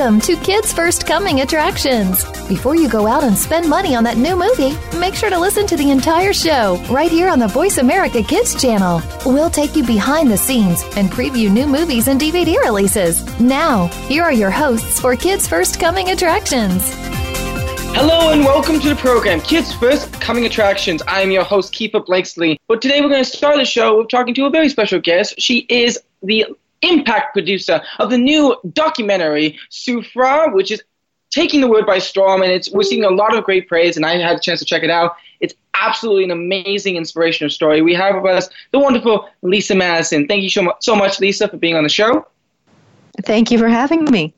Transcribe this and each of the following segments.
Welcome to Kids First Coming Attractions. Before you go out and spend money on that new movie, make sure to listen to the entire show right here on the Voice America Kids channel. We'll take you behind the scenes and preview new movies and DVD releases. Now, here are your hosts for Kids First Coming Attractions. Hello and welcome to the program, Kids First Coming Attractions. I am your host, Keefer Blakesley. But today we're going to start the show with talking to a very special guest. She is the impact producer of the new documentary Soufra, which is taking the world by storm, and it's we're seeing a lot of great praise. And I had a chance to check it out. It's absolutely an amazing, inspirational story. We have with us the wonderful Lisa Madison. Thank you so much, so much, Lisa, for being on the show. Thank you for having me.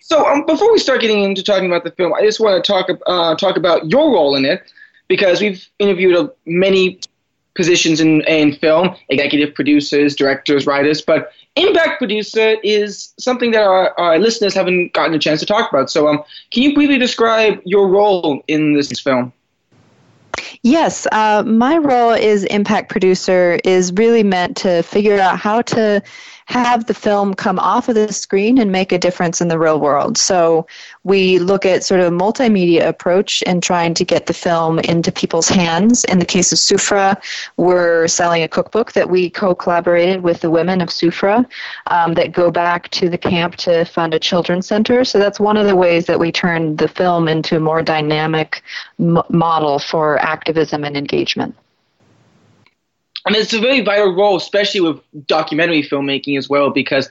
So, um, before we start getting into talking about the film, I just want to talk uh, talk about your role in it because we've interviewed many positions in, in film, executive producers, directors, writers, but impact producer is something that our, our listeners haven't gotten a chance to talk about. So, um, can you briefly describe your role in this film? Yes, uh, my role as impact producer is really meant to figure out how to have the film come off of the screen and make a difference in the real world. So we look at sort of a multimedia approach and trying to get the film into people's hands. In the case of Soufra, we're selling a cookbook that we co-collaborated with the women of Soufra um, that go back to the camp to fund a children's center. So that's one of the ways that we turn the film into a more dynamic m- model for activism and engagement. Mean, it's a very vital role, especially with documentary filmmaking as well, because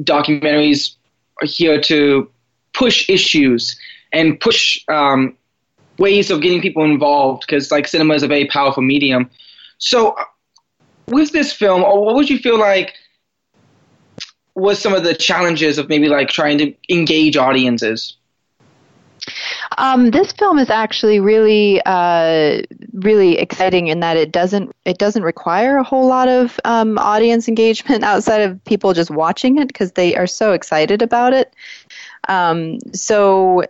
documentaries are here to push issues and push um, ways of getting people involved, because like cinema is a very powerful medium. So, with this film, what would you feel like was some of the challenges of maybe like trying to engage audiences? Um, this film is actually really, uh, really exciting in that it doesn't it doesn't require a whole lot of um, audience engagement outside of people just watching it because they are so excited about it. Um, so,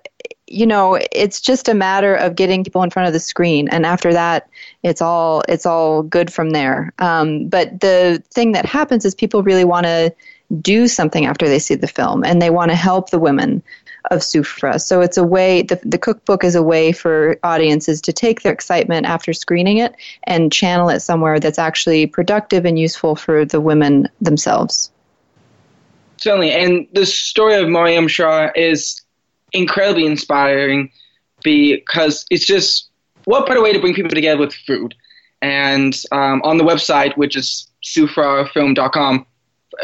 you know, it's just a matter of getting people in front of the screen, and after that, it's all it's all good from there. Um, but the thing that happens is people really want to do something after they see the film and they want to help the women of Soufra. So it's a way, the, the cookbook is a way for audiences to take their excitement after screening it and channel it somewhere that's actually productive and useful for the women themselves. Certainly. And the story of Mariam Shaar is incredibly inspiring because it's just what better way to bring people together with food? And um, on the website, which is soufrafilm.com,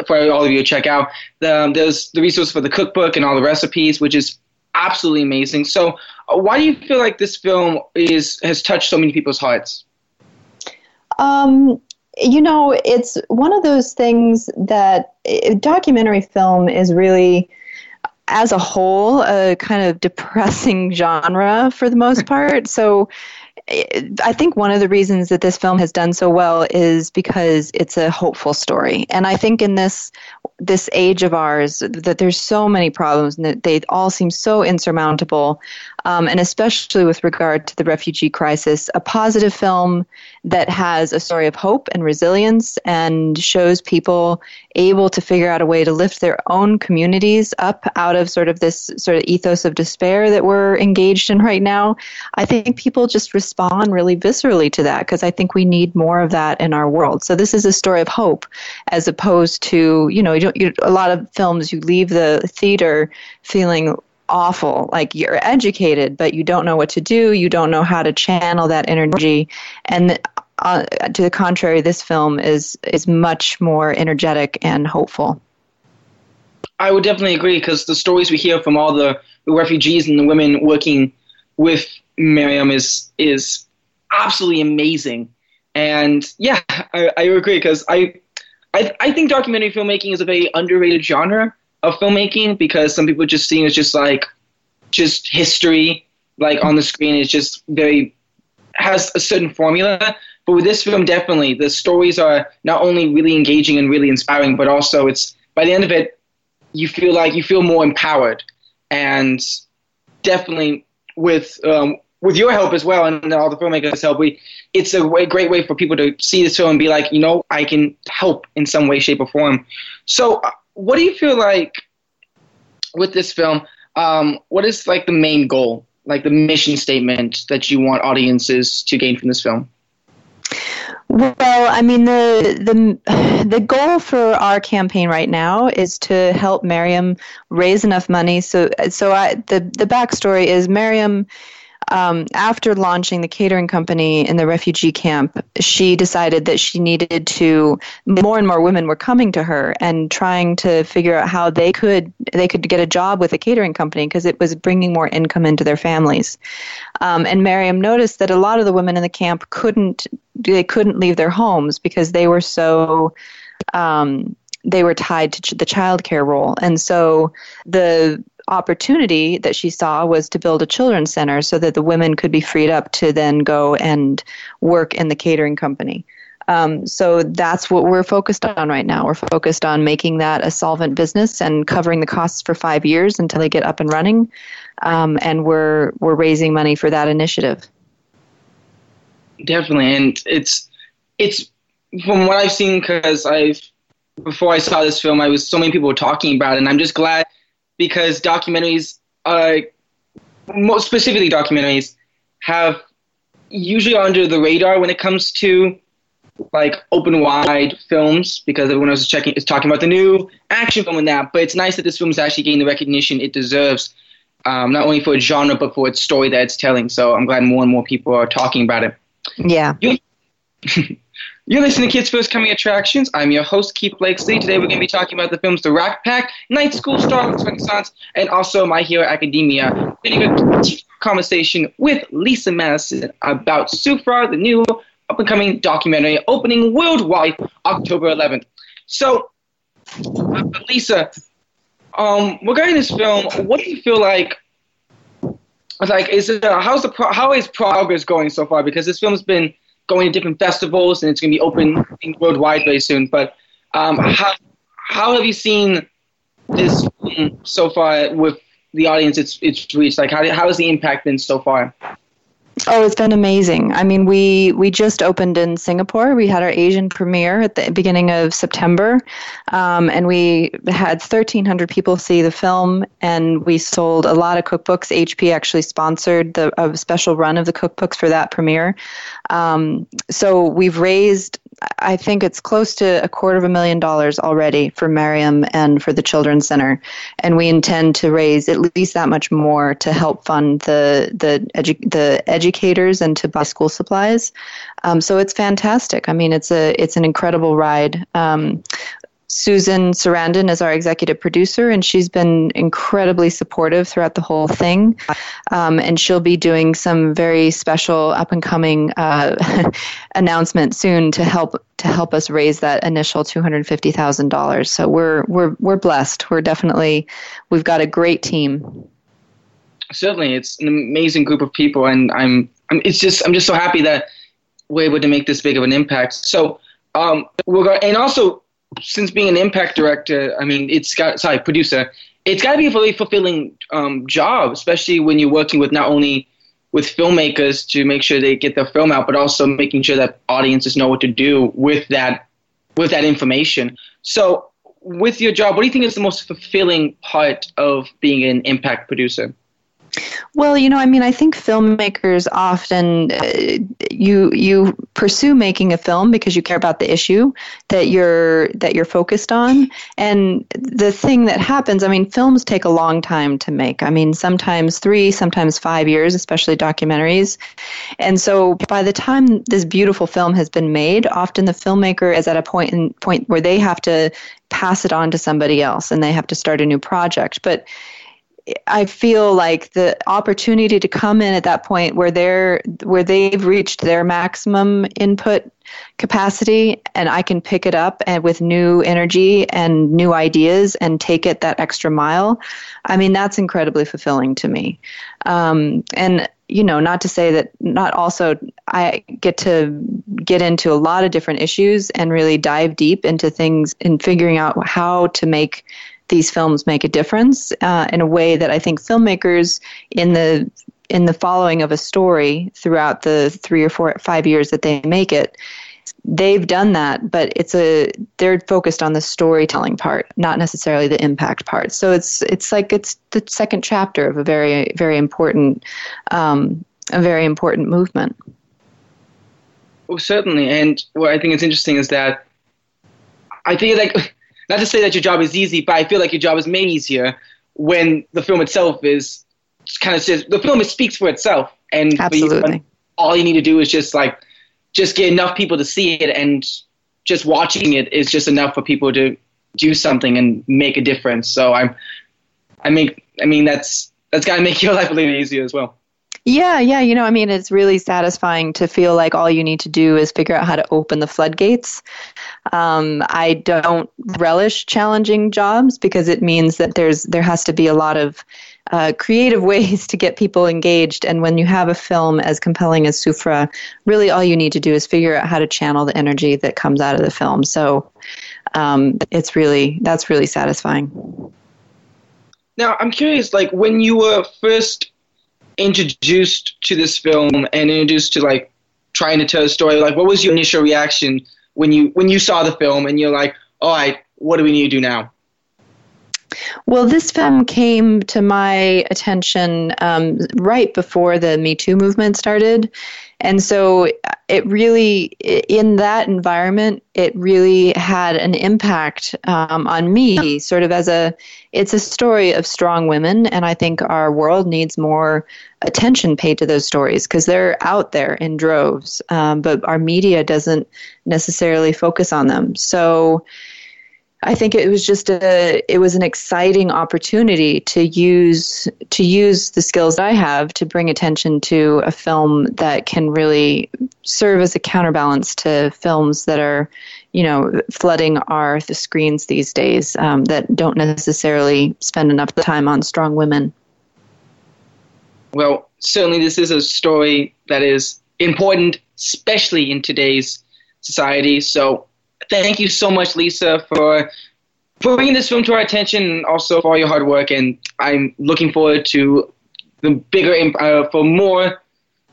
for all of you to check out. The, um, there's the resource for the cookbook and all the recipes, which is absolutely amazing. So, uh, why do you feel like this film is has touched so many people's hearts? Um, you know, it's one of those things that uh, documentary film is really as a whole a kind of depressing genre for the most part. So I think one of the reasons that this film has done so well is because it's a hopeful story. And I think in this this age of ours that there's so many problems and that they all seem so insurmountable um, and especially with regard to the refugee crisis, a positive film that has a story of hope and resilience and shows people able to figure out a way to lift their own communities up out of sort of this sort of ethos of despair that we're engaged in right now. I think people just respond really viscerally to that because I think we need more of that in our world. So this is a story of hope as opposed to, you know, you you, a lot of films you leave the theater feeling awful. Like you're educated, but you don't know what to do. You don't know how to channel that energy. And uh, to the contrary, this film is is much more energetic and hopeful. I would definitely agree because the stories we hear from all the refugees and the women working with Miriam is is absolutely amazing. And yeah, I, I agree because I, I I think documentary filmmaking is a very underrated genre of filmmaking because some people just see it as just like just history like on the screen is just very has a certain formula but with this film definitely the stories are not only really engaging and really inspiring but also it's by the end of it you feel like you feel more empowered and definitely with um, with your help as well and all the filmmakers help we it's a way, great way for people to see this film and be like you know i can help in some way shape or form so uh, what do you feel like with this film, um, what is like the main goal, like the mission statement that you want audiences to gain from this film? Well, I mean the the the goal for our campaign right now is to help Miriam raise enough money. So so I the the backstory is Miriam um, after launching the catering company in the refugee camp, she decided that she needed to. More and more women were coming to her and trying to figure out how they could they could get a job with a catering company because it was bringing more income into their families. Um, and Miriam noticed that a lot of the women in the camp couldn't they couldn't leave their homes because they were so um, they were tied to the child care role. And so the opportunity that she saw was to build a children's center so that the women could be freed up to then go and work in the catering company. Um, so that's what we're focused on right now. We're focused on making that a solvent business and covering the costs for five years until they get up and running. Um, and we're we're raising money for that initiative. Definitely, and it's it's from what I've seen because I've before I saw this film, I was so many people were talking about it, and I'm just glad because documentaries, uh, most specifically documentaries, have usually under the radar when it comes to like open wide films because everyone else is checking is talking about the new action film and that. But it's nice that this film is actually getting the recognition it deserves, um, not only for its genre but for its story that it's telling. So I'm glad more and more people are talking about it. Yeah. You, You're listening to Kids First Coming Attractions. I'm your host, Keefer Blakesley. Today we're going to be talking about the films The Rat Pack, Night School, Star Wars Resistance, and also My Hero Academia. We're going to a conversation with Lisa Madison about Soufra, the new up-and-coming documentary opening worldwide October 11th. So, uh, Lisa, um, regarding this film, what do you feel like like is it, uh, how's the pro- how is progress going so far? Because this film's been going to different festivals, and it's going to be open worldwide very soon. But um, how how have you seen this so far with the audience it's it's reached? Like how how has the impact been so far? Oh, it's been amazing. I mean, we we just opened in Singapore. We had our Asian premiere at the beginning of September, um, and we had 1,300 people see the film, and we sold a lot of cookbooks. HP actually sponsored the a special run of the cookbooks for that premiere. Um, so we've raised I think it's close to a quarter of a million dollars already for Miriam and for the Children's Center, and we intend to raise at least that much more to help fund the the edu- the educators and to buy school supplies. Um, so it's fantastic. I mean, it's a it's an incredible ride. Um, Susan Sarandon is our executive producer, and she's been incredibly supportive throughout the whole thing. Um, and she'll be doing some very special up and coming uh, announcement soon to help to help us raise that initial two hundred fifty thousand dollars. So we're we're we're blessed. We're definitely we've got a great team. Certainly, it's an amazing group of people, and I'm, I'm it's just I'm just so happy that we're able to make this big of an impact. So um, we're going, and also since being an impact director, I mean, it's got sorry producer, it's got to be a really fulfilling um, job, especially when you're working with not only with filmmakers to make sure they get their film out, but also making sure that audiences know what to do with that with that information. So, with your job, what do you think is the most fulfilling part of being an impact producer? Well, you know, I mean, I think filmmakers often uh, you you pursue making a film because you care about the issue that you're that you're focused on, and the thing that happens. I mean, films take a long time to make. I mean, sometimes three, sometimes five years, especially documentaries, and so by the time this beautiful film has been made, often the filmmaker is at a point in point where they have to pass it on to somebody else and they have to start a new project, but I feel like the opportunity to come in at that point where they're where they've reached their maximum input capacity and I can pick it up and with new energy and new ideas and take it that extra mile. I mean that's incredibly fulfilling to me. Um, and you know, not to say that not also I get to get into a lot of different issues and really dive deep into things and figuring out how to make these films make a difference uh, in a way that I think filmmakers in the in the following of a story throughout the three or four five years that they make it they've done that, but it's a they're focused on the storytelling part, not necessarily the impact part. So it's it's like it's the second chapter of a very very important um, a very important movement. Well, certainly, and what I think is interesting is that I think like not to say that your job is easy, but I feel like your job is made easier when the film itself is kind of says the film speaks for itself, and absolutely. You, all you need to do is just like just get enough people to see it, and just watching it is just enough for people to do something and make a difference. So I'm, I mean, I mean that's that's got to make your life a little easier as well. Yeah, yeah. You know, I mean, it's really satisfying to feel like all you need to do is figure out how to open the floodgates. Um, I don't relish challenging jobs because it means that there's there has to be a lot of uh, creative ways to get people engaged. And when you have a film as compelling as Soufra, really all you need to do is figure out how to channel the energy that comes out of the film. So um, it's really that's really satisfying. Now I'm curious, like when you were first introduced to this film and introduced to like trying to tell a story, like what was your initial reaction when you when you saw the film and you're like, oh, all right, what do we need to do now? Well, this film came to my attention um, right before the Me Too movement started. And so it really, in that environment, it really had an impact um, on me, sort of as a, it's a story of strong women. And I think our world needs more attention paid to those stories because they're out there in droves, um, but our media doesn't necessarily focus on them. So, I think it was just a it was an exciting opportunity to use to use the skills that I have to bring attention to a film that can really serve as a counterbalance to films that are you know flooding our the screens these days um, that don't necessarily spend enough time on strong women. Well, certainly this is a story that is important, especially in today's society. So thank you so much, Lisa, for bringing this film to our attention and also for all your hard work. And I'm looking forward to the bigger, uh, for more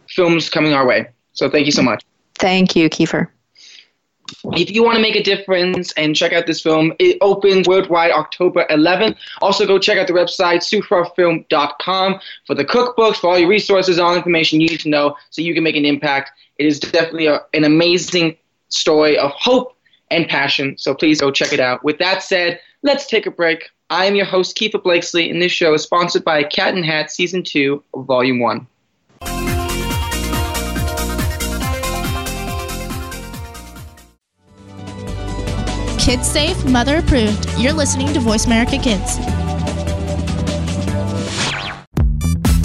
films coming our way. So thank you so much. Thank you, Keefer. If you want to make a difference and check out this film, it opens worldwide October 11th. Also, go check out the website, soufrafilm.com, for the cookbooks, for all your resources, all information you need to know so you can make an impact. It is definitely a, an amazing story of hope and passion. So please go check it out. With that said, let's take a break. I am your host, Keefer Blakesley, and this show is sponsored by Cat and Hat Season 2, Volume 1. Kids safe, mother approved. You're listening to Voice America Kids.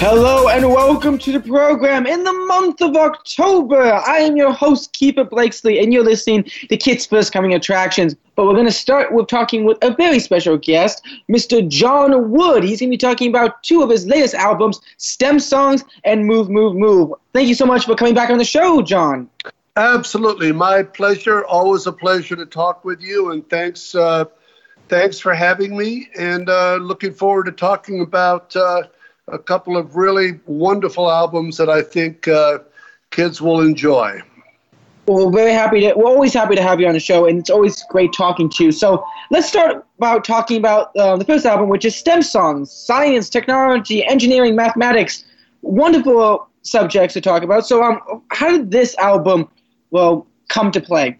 Hello and welcome to the program in the month of October. I am your host, Keefer Blakesley, and you're listening to Kids First Coming Attractions. But we're going to start with talking with a very special guest, Mr. John Wood. He's going to be talking about two of his latest albums, STEM Songs and Move, Move, Move. Thank you so much for coming back on the show, John. Absolutely. My pleasure. Always a pleasure to talk with you. And thanks uh, Thanks for having me, and uh, looking forward to talking about uh, a couple of really wonderful albums that I think uh, kids will enjoy. Well, we're very happy to. We're always happy to have you on the show, and it's always great talking to you. So let's start about talking about uh, the first album, which is STEM songs: science, technology, engineering, mathematics. Wonderful subjects to talk about. So, um, how did this album, well, come to play?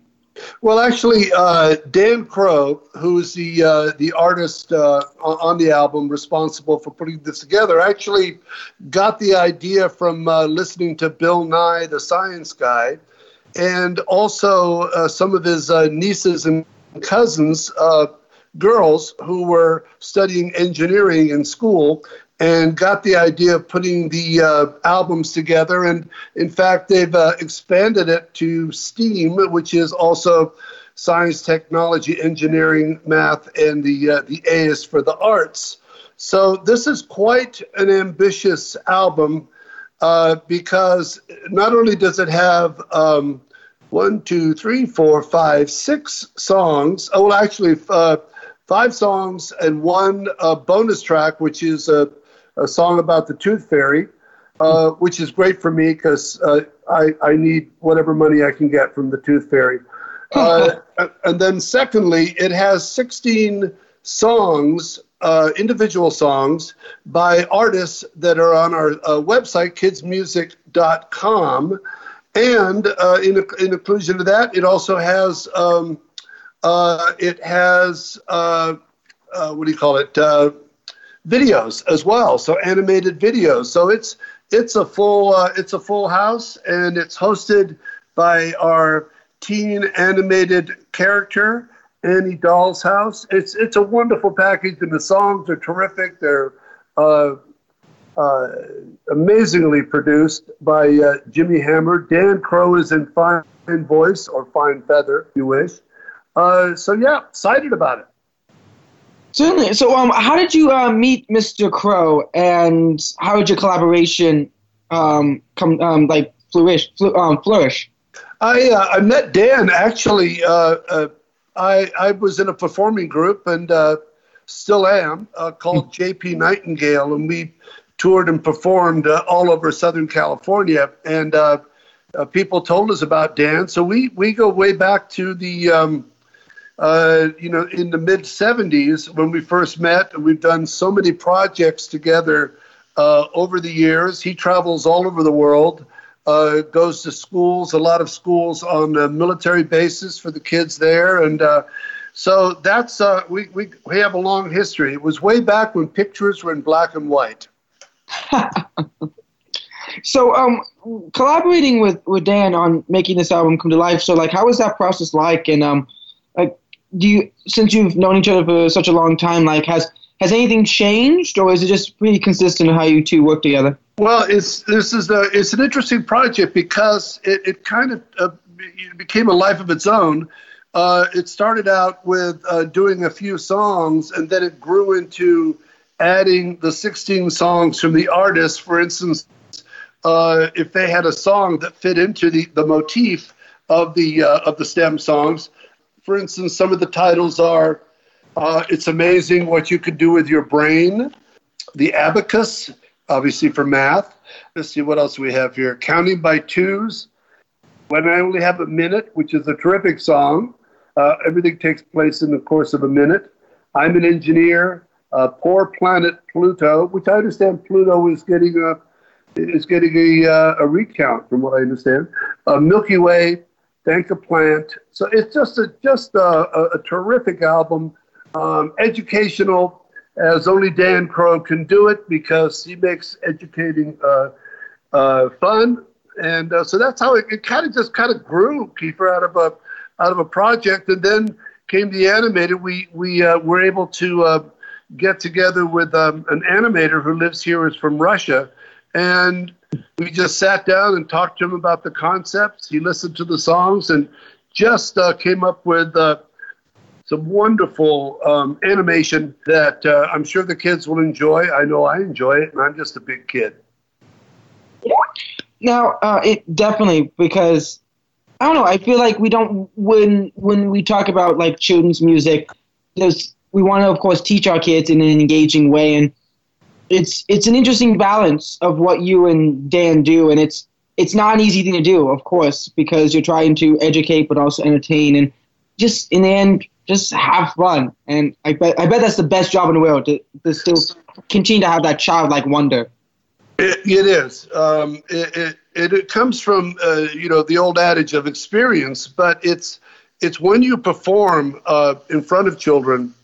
Well, actually, uh, Dan Crow, who is the uh, the artist uh, on the album responsible for putting this together, actually got the idea from uh, listening to Bill Nye, the Science Guy, and also uh, some of his uh, nieces and cousins, girls who were studying engineering in school, and got the idea of putting the uh, albums together. And in fact, they've uh, expanded it to STEAM, which is also science, technology, engineering, math, and the uh, the A is for the arts. So this is quite an ambitious album uh, because not only does it have um, one, two, three, four, five, six songs. Oh, well, actually, uh, five songs and one uh, bonus track, which is a a song about the Tooth Fairy, uh, which is great for me because uh, I, I need whatever money I can get from the Tooth Fairy. Uh, and then, secondly, it has 16 songs, uh, individual songs, by artists that are on our uh, website, kidsmusic.com. And uh, in, in inclusion to that, it also has um, it has what do you call it? Videos as well, so animated videos. So it's it's a full uh, it's a full house, and it's hosted by our teen animated character Annie Doll's House. It's it's a wonderful package, and the songs are terrific. They're uh, uh, amazingly produced by uh, Jimmy Hammer. Dan Crow is in fine voice or fine feather, if you wish. Uh, so yeah, excited about it. Certainly. So, um, how did you uh, meet Mr. Crow, and how did your collaboration um, come um, like flourish? Fl- um, flourish? I uh, I met Dan actually. Uh, uh, I I was in a performing group and uh, still am uh, called J.P. Nightingale, and we toured and performed uh, all over Southern California. And uh, uh, people told us about Dan, so we we go way back to the. Uh, you know, in the mid 70s when we first met. We've done so many projects together uh, over the years. He travels all over the world, uh, goes to schools, a lot of schools on a military bases for the kids there. And uh, so that's, uh, we, we, we have a long history. It was way back when pictures were in black and white. so, um, collaborating with, with Dan on making this album come to life. So, like, how was that process like? And, um, do you since you've known each other for such a long time like has has anything changed or is it just pretty consistent how you two work together? Well it's this is a, it's an interesting project because it, it kind of uh, became a life of its own. Uh, it started out with uh, doing a few songs and then it grew into adding the 16 songs from the artist. For instance uh, if they had a song that fit into the, the motif of the uh, of the stem songs for instance, some of the titles are uh, It's Amazing What You Could Do with Your Brain, The Abacus, obviously for math. Let's see what else we have here. Counting by Twos, When I Only Have a Minute, which is a terrific song. Uh, everything takes place in the course of a minute. I'm an engineer. Uh, poor planet Pluto, which I understand Pluto is getting a is getting a, uh, a recount from what I understand. Uh, Milky Way, Thank Plant. So it's just a just a, a, a terrific album, um, educational as only Dan Crow can do it because he makes educating uh, uh, fun, and uh, so that's how it, it kind of just kind of grew, Keefer, out of a out of a project, and then came the animated. We we uh, were able to uh, get together with um, an animator who lives here, is from Russia, and we just sat down and talked to him about the concepts. He listened to the songs and just uh, came up with uh, some wonderful um, animation that uh, I'm sure the kids will enjoy. I know I enjoy it, and I'm just a big kid. Now, uh, it definitely because I don't know. I feel like we don't when when we talk about like children's music. There's we want to, of course, teach our kids in an engaging way, and it's it's an interesting balance of what you and Dan do, and it's it's not an easy thing to do, of course, because you're trying to educate but also entertain, and just in the end, just have fun. And I bet I bet that's the best job in the world to, to still continue to have that childlike wonder. It, it is. Um, it, it, it comes from uh, you know the old adage of experience, but it's it's when you perform uh, in front of children,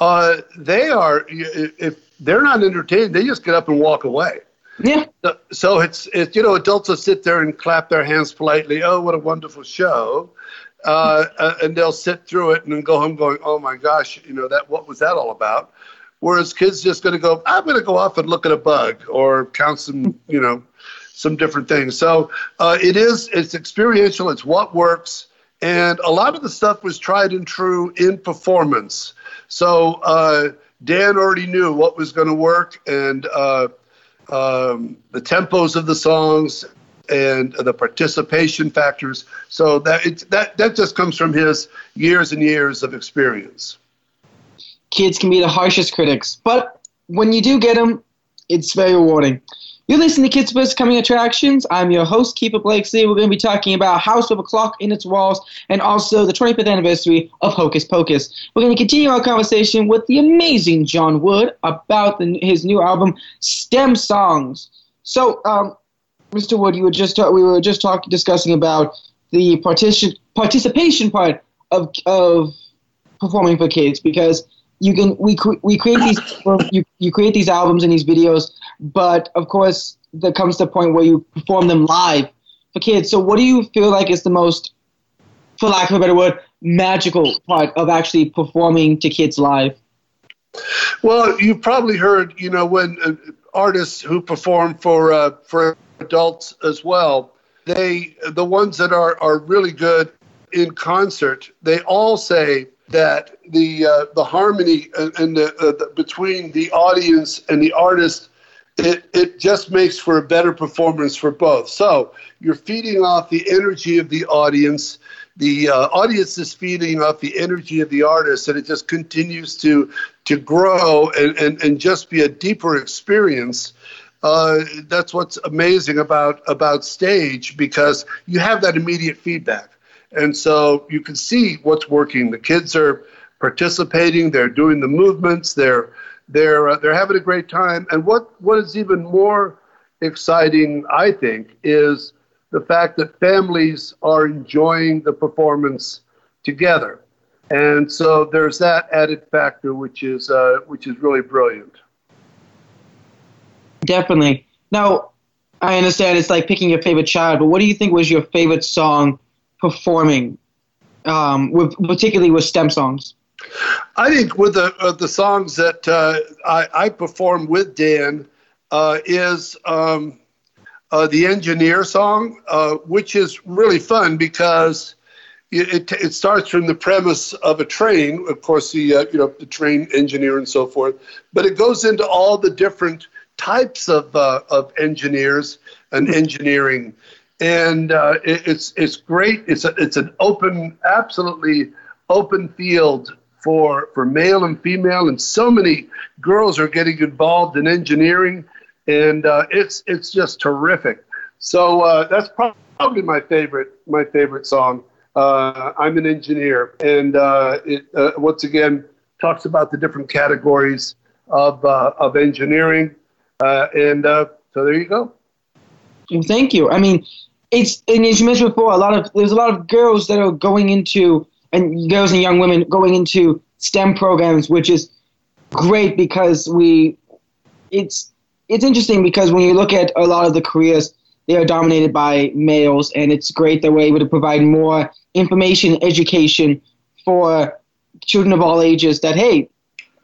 uh, they are if they're not entertained, they just get up and walk away. Yeah. So it's it's you know adults will sit there and clap their hands politely. Oh, what a wonderful show, uh, uh, and they'll sit through it and then go home going, oh my gosh, you know that what was that all about? Whereas kids just going to go, I'm going to go off and look at a bug or count some, you know, some different things. So uh, it is it's experiential. It's what works. And a lot of the stuff was tried and true in performance. So uh, Dan already knew what was going to work and uh, um, the tempos of the songs and the participation factors. So that that that just comes from his years and years of experience. Kids can be the harshest critics, but when you do get them, it's very rewarding. You're listening to Kids First Coming Attractions. I'm your host, Keefer Blakesley. We're going to be talking about House of a Clock in its Walls and also the 25th anniversary of Hocus Pocus. We're going to continue our conversation with the amazing John Wood about the, his new album, STEM Songs. So, um, Mr. Wood, you were just we were just talking discussing about the partition, participation part of of performing for kids because you can we we create these you, you create these albums and these videos, but of course there comes the point where you perform them live for kids. So what do you feel like is the most, for lack of a better word, magical part of actually performing to kids live? Well, you've probably heard, you know, when uh, artists who perform for uh, for adults as well, they the ones that are are really good in concert, they all say that the uh, the harmony and the, uh, the, between the audience and the artist it, it just makes for a better performance for both. So you're feeding off the energy of the audience. The uh, audience is feeding off the energy of the artist, and it just continues to to grow and, and, and just be a deeper experience. Uh, that's what's amazing about about stage because you have that immediate feedback, and so you can see what's working. The kids are participating; they're doing the movements. They're they're uh, they're having a great time. And what what is even more exciting, I think, is the fact that families are enjoying the performance together. And so there's that added factor, which is uh, which is really brilliant. Definitely. Now, I understand it's like picking your favorite child, but what do you think was your favorite song performing, um, with, particularly with STEM songs? I think with the uh, the songs that uh, I, I perform with Dan uh, is um, uh, the engineer song, uh, which is really fun because it, it, starts from the premise of a train, of course the uh, you know the train engineer and so forth, but it goes into all the different types of, of engineers and engineering. And uh, it, it's, it's great. It's, a, it's an open, absolutely open field for, for male and female. And so many girls are getting involved in engineering. And uh, it's, it's just terrific. So uh, that's probably my favorite, my favorite song. Uh, I'm an engineer. And uh, it, once again, talks about the different categories of, of engineering uh, and uh, so there you go. Thank you. I mean, it's and as you mentioned before, a lot of there's a lot of girls that are going into and girls and young women going into STEM programs, which is great because we it's it's interesting because when you look at a lot of the careers, they are dominated by males, and it's great that we're able to provide more information, education for children of all ages. That hey,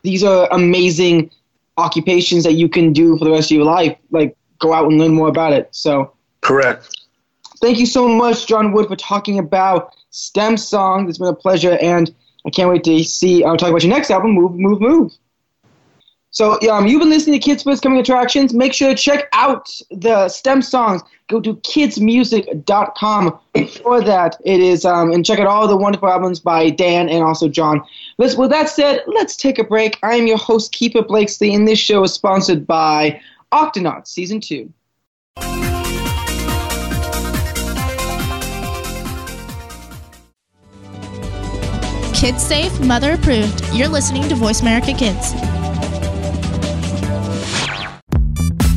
these are amazing occupations that you can do for the rest of your life. Like go out and learn more about it. So correct. Thank you so much, John Wood, for talking about STEM songs. It's been a pleasure, and I can't wait to see. I'll uh, talk about your next album, Move, Move, Move. So, um, you've been listening to Kids First Coming Attractions. Make sure to check out the STEM songs. Go to kidsmusic.com for that. It is, um, and check out all the wonderful albums by Dan and also John. Let's, with that said, let's take a break. I am your host, Keefer Blakesley, and this show is sponsored by Octonauts Season 2. Kids safe, mother approved. You're listening to Voice America Kids.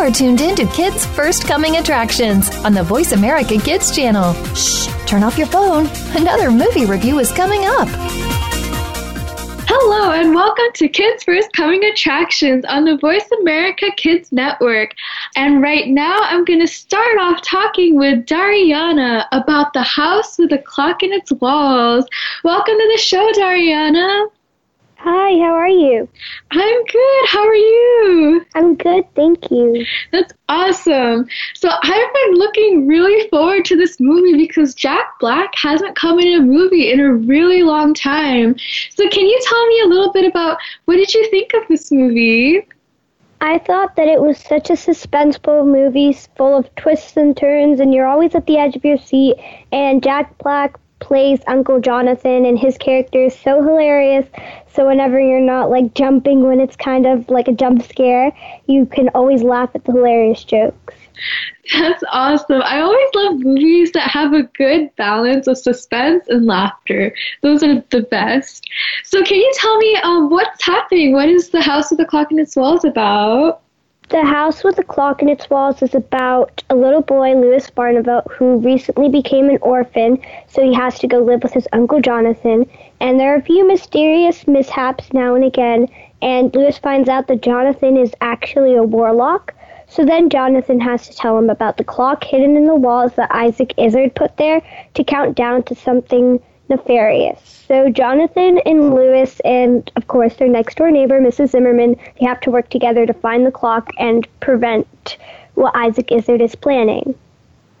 Are tuned in to Kids First Coming Attractions on the Voice America Kids channel. Shh, turn off your phone. Another movie review is coming up. Hello, and welcome to Kids First Coming Attractions on the Voice America Kids Network. And right now, I'm going to start off talking with Dariana about the house with a clock in its walls. Welcome to the show, Dariana. Hi, how are you? I'm good. How are you? I'm good, thank you. That's awesome. So I've been looking really forward to this movie because Jack Black hasn't come in a movie in a really long time. So can you tell me a little bit about what did you think of this movie? I thought that it was such a suspenseful movie full of twists and turns, and you're always at the edge of your seat. And Jack Black plays Uncle Jonathan, and his character is so hilarious. So whenever you're not like jumping when it's kind of like a jump scare, you can always laugh at the hilarious jokes. That's awesome. I always love movies that have a good balance of suspense and laughter. Those are the best. So, can you tell me um, what's happening? What is The House with the Clock in its Walls about? The House with the Clock in its Walls is about a little boy, Lewis Barnavelt, who recently became an orphan, so he has to go live with his Uncle Jonathan. And there are a few mysterious mishaps now and again, and Louis finds out that Jonathan is actually a warlock. So then Jonathan has to tell him about the clock hidden in the walls that Isaac Izard put there to count down to something nefarious. So Jonathan and Lewis and of course their next door neighbor, Mrs. Zimmerman, they have to work together to find the clock and prevent what Isaac Izard is planning.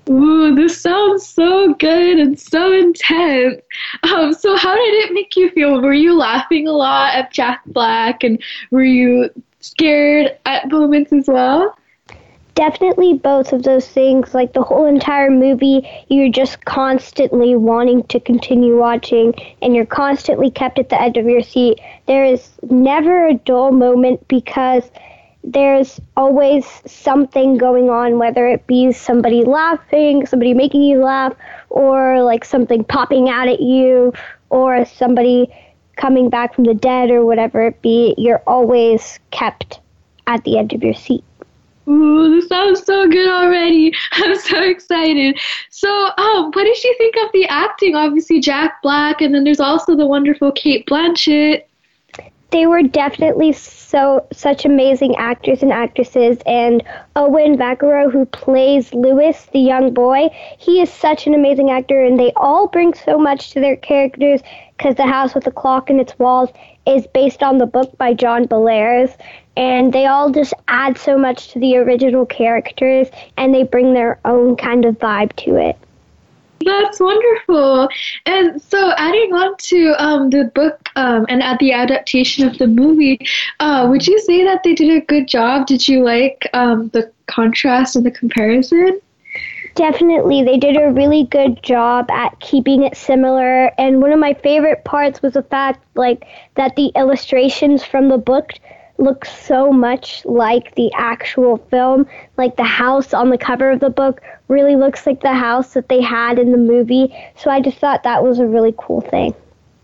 Ooh, this sounds so good and so intense. Um, so how did it make you feel? Were you laughing a lot at Jack Black and were you scared at moments as well? Definitely both of those things. Like the whole entire movie, you're just constantly wanting to continue watching, and you're constantly kept at the edge of your seat. There is never a dull moment because there's always something going on, whether it be somebody laughing, somebody making you laugh, or like something popping out at you, or somebody coming back from the dead, or whatever it be. You're always kept at the edge of your seat. Ooh, this sounds so good already. I'm so excited. So, um, what did you think of the acting? Obviously, Jack Black, and then there's also the wonderful Cate Blanchett. They were definitely so such amazing actors and actresses, and Owen McGregor, who plays Lewis, the young boy, he is such an amazing actor, and they all bring so much to their characters. Because the house with the clock in its walls is based on the book by John Bellairs, and they all just add so much to the original characters and they bring their own kind of vibe to it. That's wonderful. And so, adding on to um, the book um, and at the adaptation of the movie, uh, would you say that they did a good job? Did you like um, the contrast and the comparison? Definitely, they did a really good job at keeping it similar. And one of my favorite parts was the fact, like, that the illustrations from the book look so much like the actual film. Like the house on the cover of the book really looks like the house that they had in the movie. So I just thought that was a really cool thing.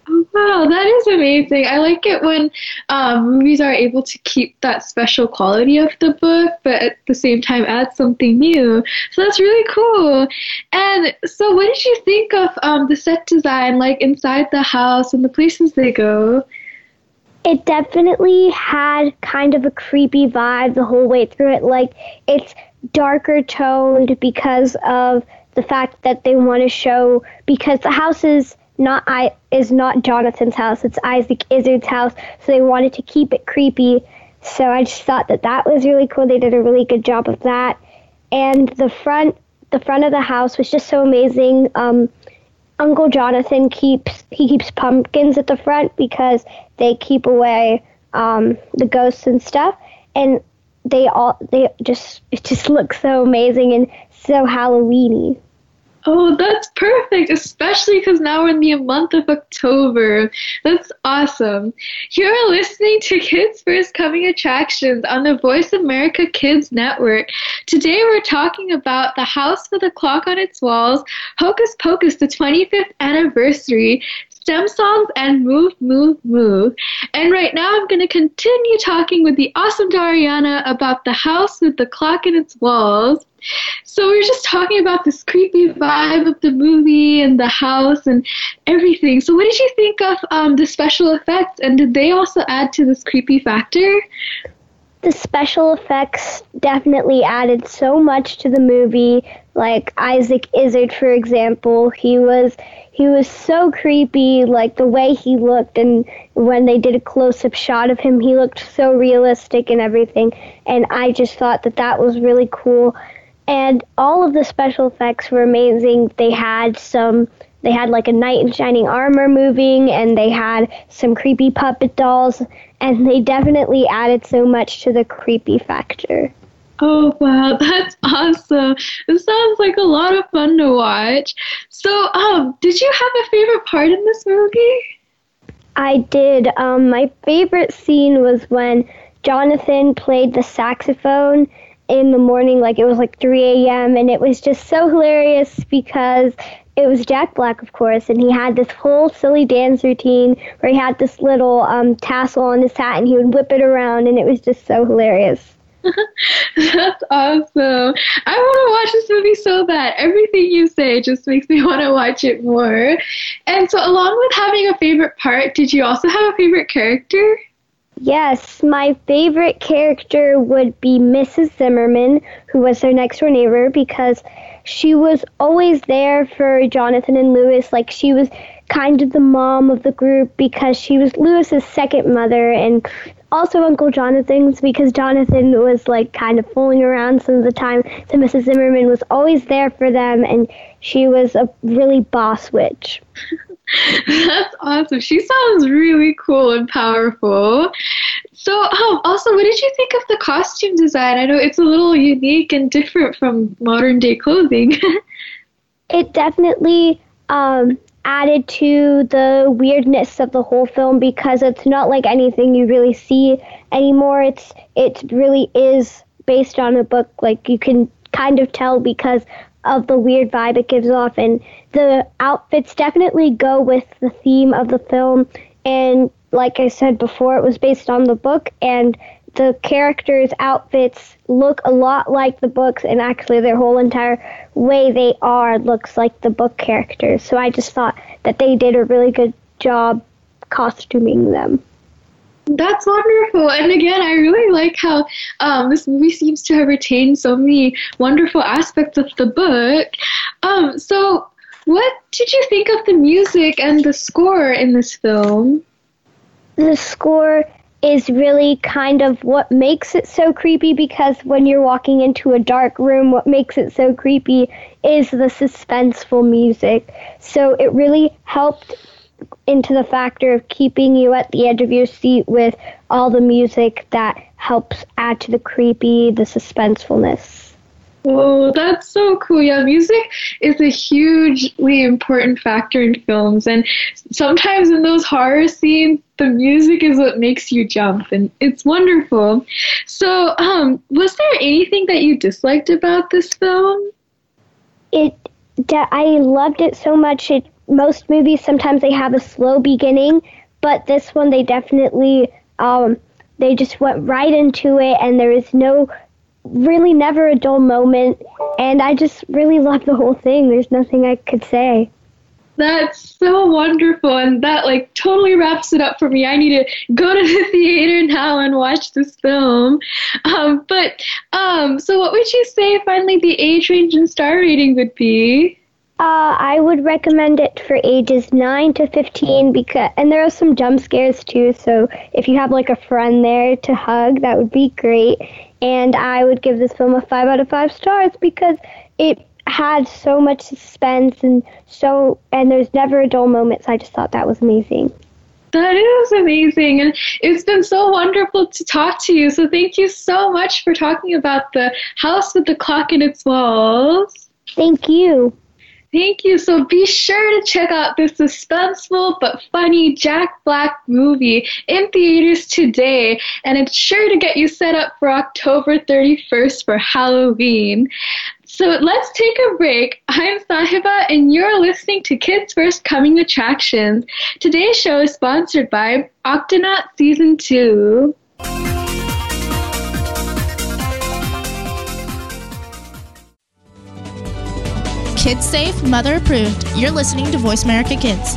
Wow, that is amazing. I like it when um, movies are able to keep that special quality of the book, but at the same time add something new. So that's really cool. And so, what did you think of um, the set design, like inside the house and the places they go? It definitely had kind of a creepy vibe the whole way through it. Like, it's darker toned because of the fact that they want to show, because the house is not I is not Jonathan's house. It's Isaac Izard's house. So they wanted to keep it creepy. So I just thought that that was really cool. They did a really good job of that. And the front the front of the house was just so amazing. Um, Uncle Jonathan keeps he keeps pumpkins at the front because they keep away um, the ghosts and stuff. And they all they just it just looks so amazing and so Halloweeny. Oh, that's perfect, especially because now we're in the month of October. That's awesome. You're listening to Kids First Coming Attractions on the Voice America Kids Network. Today we're talking about The House with a Clock on Its Walls, Hocus Pocus, the 25th anniversary, STEM songs, and Move, Move, Move. And right now I'm going to continue talking with the awesome Dariana about The House with the Clock in Its Walls. So we are just talking about this creepy vibe of the movie and the house and everything. So what did you think of um, the special effects, and did they also add to this creepy factor? The special effects definitely added so much to the movie. Like Isaac Izard, for example, he was he was so creepy. Like the way he looked, and when they did a close-up shot of him, he looked so realistic and everything. And I just thought that that was really cool and all of the special effects were amazing. They had some they had like a knight in shining armor moving and they had some creepy puppet dolls and they definitely added so much to the creepy factor. Oh wow, that's awesome. It sounds like a lot of fun to watch. So, um, did you have a favorite part in this movie? I did. Um, my favorite scene was when Jonathan played the saxophone in the morning, like it was like 3 a.m., and it was just so hilarious because it was Jack Black, of course, and he had this whole silly dance routine where he had this little um, tassel on his hat and he would whip it around, and it was just so hilarious. That's awesome. I want to watch this movie so bad. Everything you say just makes me want to watch it more. And so, along with having a favorite part, did you also have a favorite character? Yes, my favorite character would be Mrs. Zimmerman, who was their next door neighbor, because she was always there for Jonathan and Lewis. Like, she was kind of the mom of the group because she was Lewis's second mother and also Uncle Jonathan's because Jonathan was like kind of fooling around some of the time. So Mrs. Zimmerman was always there for them and she was a really boss witch. That's awesome. She sounds really cool and powerful. So, um, also, what did you think of the costume design? I know it's a little unique and different from modern day clothing. it definitely um, added to the weirdness of the whole film because it's not like anything you really see anymore. It's it really is based on a book. Like you can kind of tell because of the weird vibe it gives off. And the outfits definitely go with the theme of the film. And like I said before, it was based on the book, and the characters' outfits look a lot like the books, and actually, their whole entire way they are looks like the book characters. So I just thought that they did a really good job costuming them. That's wonderful. And again, I really like how um, this movie seems to have retained so many wonderful aspects of the book. Um, so, what did you think of the music and the score in this film? The score is really kind of what makes it so creepy because when you're walking into a dark room, what makes it so creepy is the suspenseful music. So it really helped into the factor of keeping you at the edge of your seat with all the music that helps add to the creepy, the suspensefulness. Oh, that's so cool. Yeah, music is a hugely important factor in films. And sometimes in those horror scenes, the music is what makes you jump. And it's wonderful. So, um, was there anything that you disliked about this film? It, I loved it so much. It, most movies, sometimes they have a slow beginning, but this one, they definitely, um, they just went right into it and there is no really never a dull moment, and I just really love the whole thing. There's nothing I could say. That's so wonderful, and that like totally wraps it up for me. I need to go to the theater now and watch this film. Um, but um, so what would you say finally the age range and star rating would be? Uh, I would recommend it for ages 9 to 15 because and there are some jump scares too so if you have like a friend there to hug that would be great and I would give this film a 5 out of 5 stars because it had so much suspense and so and there's never a dull moment so I just thought that was amazing. That is amazing. And it's been so wonderful to talk to you. So thank you so much for talking about the house with the clock in its walls. Thank you. Thank you. So be sure to check out this suspenseful but funny Jack Black movie in theaters today, and it's sure to get you set up for October 31st for Halloween. So let's take a break. I'm Sahiba, and you're listening to Kids First Coming Attractions. Today's show is sponsored by Octonaut Season 2. Kids safe, mother approved. You're listening to Voice America Kids.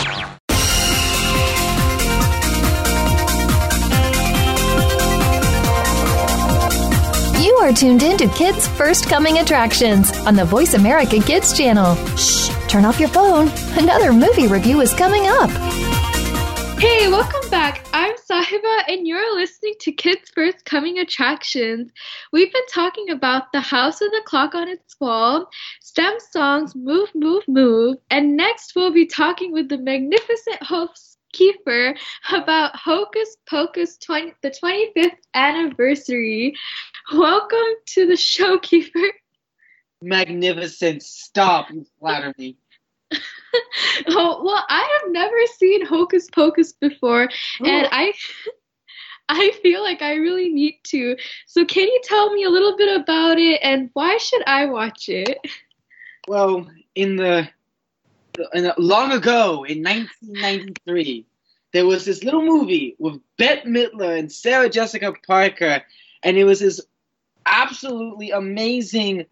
Are tuned in to Kids First Coming Attractions on the Voice America Kids channel. Shh, turn off your phone. Another movie review is coming up. Hey, welcome back. I'm Sahiba, and you're listening to Kids First Coming Attractions. We've been talking about The House with the Clock on Its Wall, STEM songs Move, Move, Move, and next we'll be talking with the magnificent host Keefer about Hocus Pocus 20, the 25th anniversary. Welcome to the show, Keefer. Magnificent. Stop. You flatter me. oh well, I have never seen Hocus Pocus before, Ooh. and I. I feel like I really need to. So, can you tell me a little bit about it and why should I watch it? Well, in the, in the long ago in 1993, there was this little movie with Bette Midler and Sarah Jessica Parker, and it was this absolutely amazing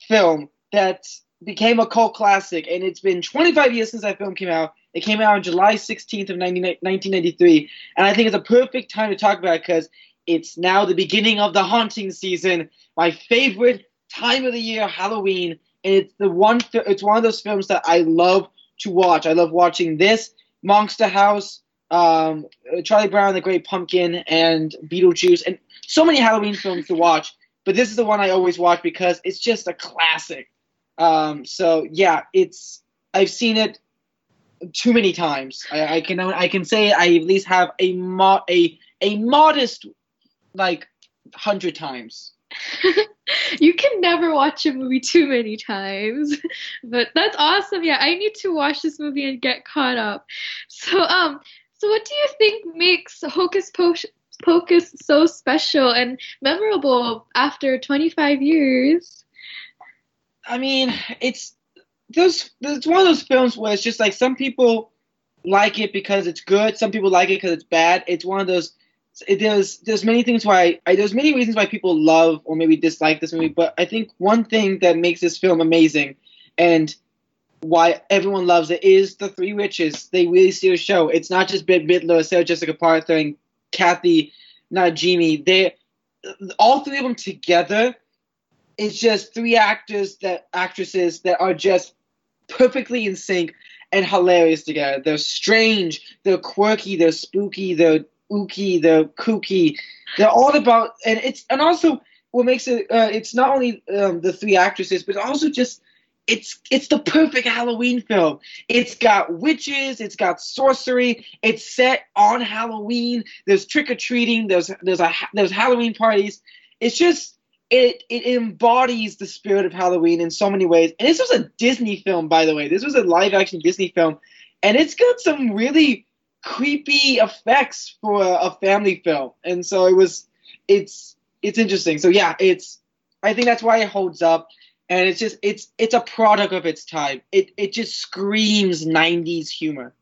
film that became a cult classic. And it's been 25 years since that film came out. It came out on July 16th of 19, 1993, and I think it's a perfect time to talk about it because it's now the beginning of the haunting season. My favorite time of the year, Halloween, and it's the one. It's one of those films that I love to watch. I love watching this, Monster House, um, Charlie Brown, The Great Pumpkin, and Beetlejuice, and so many Halloween films to watch. But this is the one I always watch because it's just a classic. Um, so yeah, it's I've seen it too many times. I, I can I can say I at least have a mo- a a modest like hundred times. you can never watch a movie too many times. But that's awesome. Yeah, I need to watch this movie and get caught up. So, um, so what do you think makes Hocus Pocus so special and memorable after 25 years? I mean, it's those. It's one of those films where it's just like some people like it because it's good, some people like it because it's bad. It's one of those it, there's there's many things why I, there's many reasons why people love or maybe dislike this movie, but I think one thing that makes this film amazing and why everyone loves it is the three witches. They really steal the show. It's not just Bette Midler, Sarah Jessica Parker, and Kathy not Najimy. They all three of them together. It's just three actors that actresses that are just perfectly in sync and hilarious together. They're strange, they're quirky, they're spooky, they're ooky, the kooky. They're all about, and it's and also what makes it. Uh, it's not only um, the three actresses, but also just it's it's the perfect Halloween film. It's got witches, it's got sorcery, it's set on Halloween. There's trick or treating. There's there's a there's Halloween parties. It's just it it embodies the spirit of Halloween in so many ways. And this was a Disney film, by the way. This was a live action Disney film, and it's got some really creepy effects for a family film, and so it was. It's it's interesting. So yeah, it's. I think that's why it holds up, and it's just it's it's a product of its time. It it just screams '90s humor.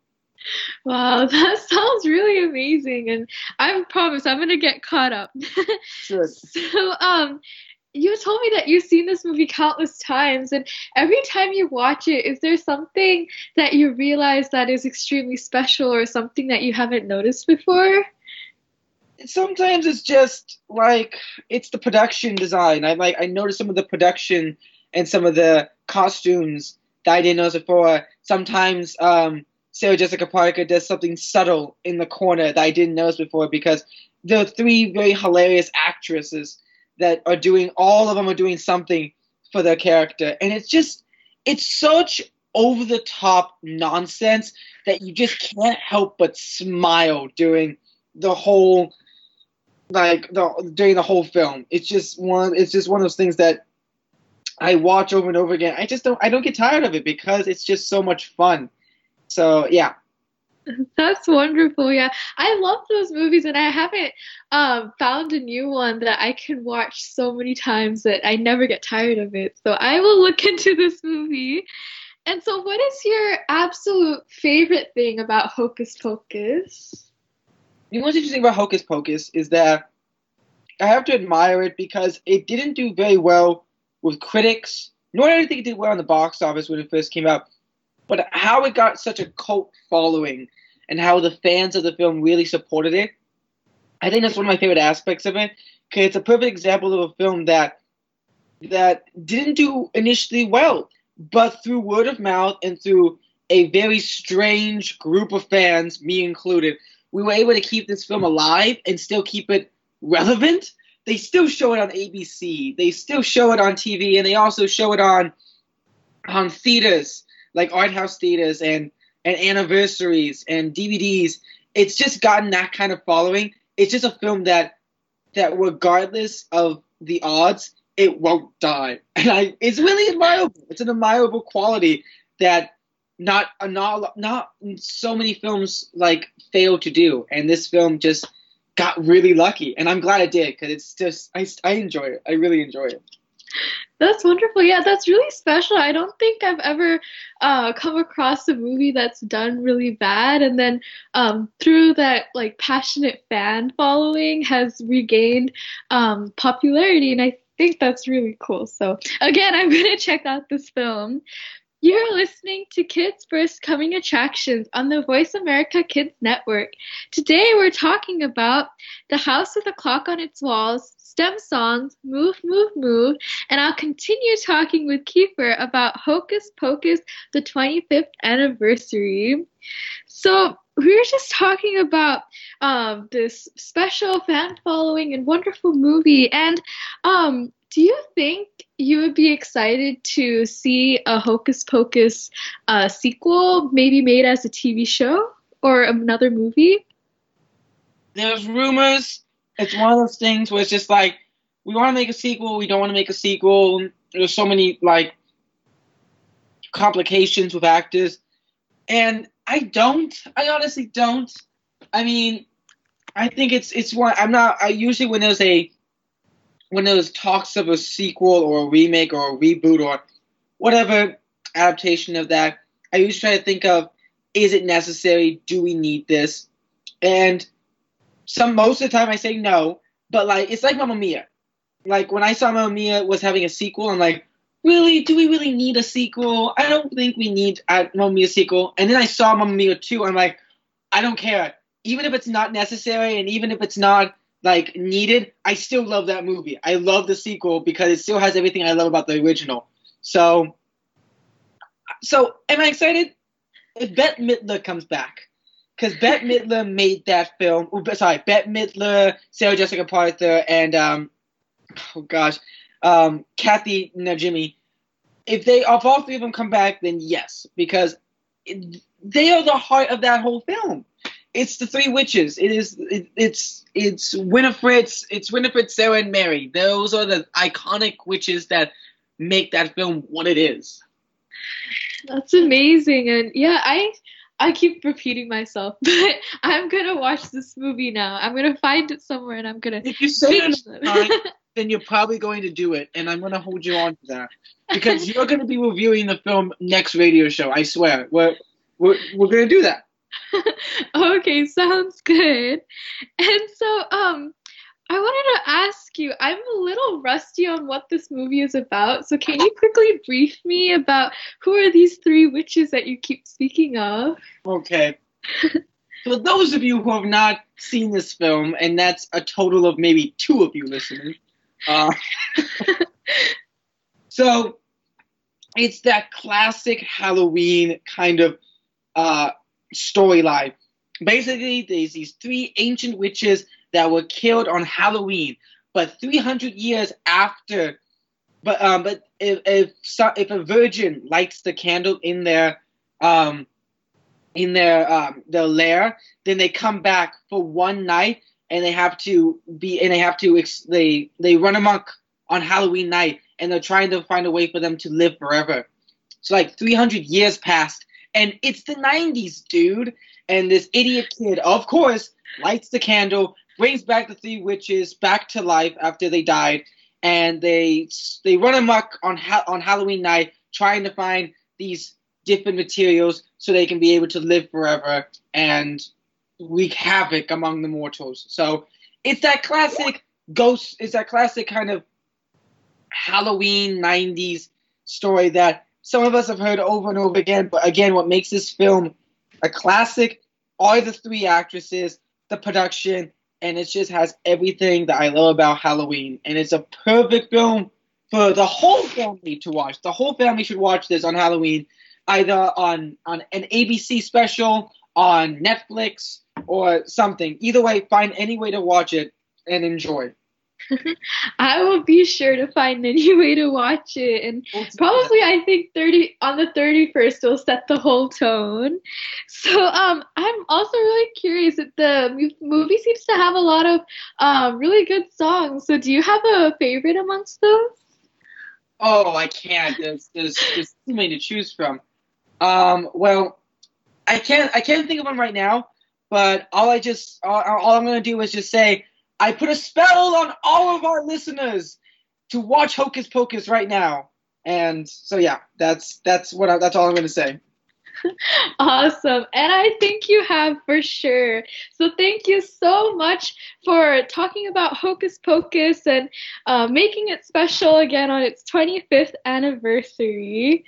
Wow, that sounds really amazing, and I promise I'm gonna get caught up. sure. So, um, you told me that you've seen this movie countless times and every time you watch it is there something that you realize that is extremely special or something that you haven't noticed before sometimes it's just like it's the production design i like i noticed some of the production and some of the costumes that i didn't notice before. Sometimes um sarah jessica parker does something subtle in the corner that i didn't notice before because the three very hilarious actresses that are doing all of them are doing something for their character. And it's just it's such over the top nonsense that you just can't help but smile during the whole like the during the whole film. It's just one it's just one of those things that i watch over and over again i just don't i don't get tired of it because it's just so much fun so yeah That's wonderful. Yeah, I love those movies, and I haven't um, found a new one that I can watch so many times that I never get tired of it. So I will look into this movie. And so, what is your absolute favorite thing about Hocus Pocus? You know what's interesting about Hocus Pocus is that I have to admire it because it didn't do very well with critics, nor think it did well in the box office when it first came out but how it got such a cult following and how the fans of the film really supported it, I think that's one of my favorite aspects of it. Because it's a perfect example of a film that that didn't do initially well, but through word of mouth and through a very strange group of fans, me included, we were able to keep this film alive and still keep it relevant. They still show it on ABC. They still show it on TV, and they also show it on on theaters like art house theaters and and anniversaries and DVDs. It's just gotten that kind of following. It's just a film that that regardless of the odds, it won't die. And I it's really admirable. It's an admirable quality that not a not not so many films like fail to do. And this film just got really lucky, and I'm glad I did because it's just I I enjoy it. I really enjoy it. That's wonderful. Yeah, that's really special. I don't think I've ever uh, come across a movie that's done really bad and then um, through that like passionate fan following has regained um, popularity, and I think that's really cool. So again, I'm gonna check out this film. You're listening to Kids First Coming Attractions on the Voice America Kids Network. Today we're talking about The House with a Clock on Its Walls, STEM songs, Move, Move, Move, and I'll continue talking with Keefer about Hocus Pocus, the 25th anniversary. So, we were just talking about um, this special fan following and wonderful movie, and um, do you think you would be excited to see a Hocus Pocus uh, sequel, maybe made as a TV show or another movie? There's rumors. It's one of those things where it's just like we want to make a sequel, we don't want to make a sequel. There's so many like complications with actors, and I don't. I honestly don't. I mean, I think it's it's one. I'm not. I usually when there's a when there's talks of a sequel or a remake or a reboot or whatever adaptation of that, I usually try to think of is it necessary? Do we need this? And some most of the time I say no, but like it's like Mamma Mia. Like when I saw Mamma Mia was having a sequel, I'm like, really? Do we really need a sequel? I don't think we need a Mamma Mia sequel. And then I saw Mamma Mia 2, I'm like, I don't care. Even if it's not necessary and even if it's not like needed, I still love that movie. I love the sequel because it still has everything I love about the original. So so am I excited? If Bette Midler comes back, because Bette Midler made that film. Sorry, Bette Midler, Sarah Jessica Parker, and um, oh gosh, um, Kathy Najimy. If they, if all three of them come back, then yes, because it, they are the heart of that whole film. It's the three witches. It is. It, it's it's Winifred's. It's Winifred, Sarah, and Mary. Those are the iconic witches that make that film what it is. That's amazing, and yeah, I I keep repeating myself, but I'm gonna watch this movie now. I'm gonna find it somewhere, and I'm gonna. If you say it, then you're probably going to do it, and I'm gonna hold you on to that because you're gonna be reviewing the film next radio show. I swear, we're we're, we're gonna do that. okay, sounds good. And so, um, I wanted to ask you, I'm a little rusty on what this movie is about, so can you quickly brief me about who are these three witches that you keep speaking of? Okay. For those of you who have not seen this film, and that's a total of maybe two of you listening, uh, so it's that classic Halloween kind of uh, storyline. Basically, there's these three ancient witches that were killed on Halloween, but 300 years after. But um, but if if if a virgin lights the candle in their um in their um their lair, then they come back for one night and they have to be and they have to ex- they they run amok on Halloween night and they're trying to find a way for them to live forever. So like 300 years passed and it's the 90s, dude. And this idiot kid, of course, lights the candle, brings back the three witches back to life after they died, and they they run amok on ha- on Halloween night trying to find these different materials so they can be able to live forever and wreak havoc among the mortals. So it's that classic ghost. It's that classic kind of Halloween '90s story that some of us have heard over and over again. But again, what makes this film a classic are the three actresses, the production, and it just has everything that I love about Halloween. And it's a perfect film for the whole family to watch. The whole family should watch this on Halloween, either on on an ABC special, on Netflix, or something. Either way, find any way to watch it and enjoy. I will be sure to find any way to watch it, and probably I think thirty on the thirty first will set the whole tone. So um, I'm also really curious that the movie seems to have a lot of um really good songs. So do you have a favorite amongst those? Oh, I can't. There's there's, there's too many to choose from. Um, well, I can't I can't think of one right now. But all I just all, all I'm gonna do is just say I put a spell on all of our listeners to watch Hocus Pocus right now. And so yeah, that's that's what I, that's all I'm going to say. awesome. And I think you have for sure. So thank you so much for talking about Hocus Pocus and uh, making it special again on its 25th anniversary.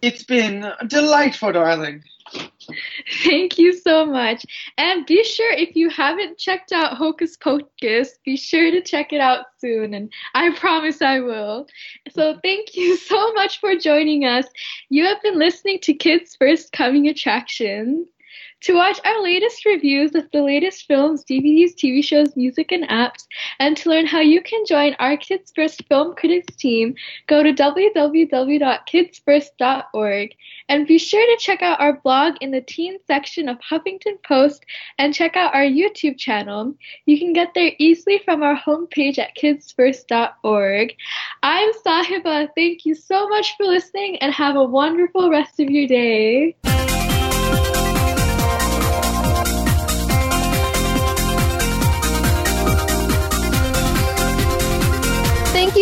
It's been delightful, darling. Thank you so much. And be sure if you haven't checked out Hocus Pocus, be sure to check it out soon. And I promise I will. So thank you so much for joining us. You have been listening to Kids First Coming Attractions. To watch our latest reviews of the latest films, DVDs, TV shows, music, and apps, and to learn how you can join our Kids First Film Critics team, go to www.kidsfirst.org. And be sure to check out our blog in the teen section of Huffington Post and check out our YouTube channel. You can get there easily from our homepage at kidsfirst.org. I'm Sahiba. Thank you so much for listening and have a wonderful rest of your day.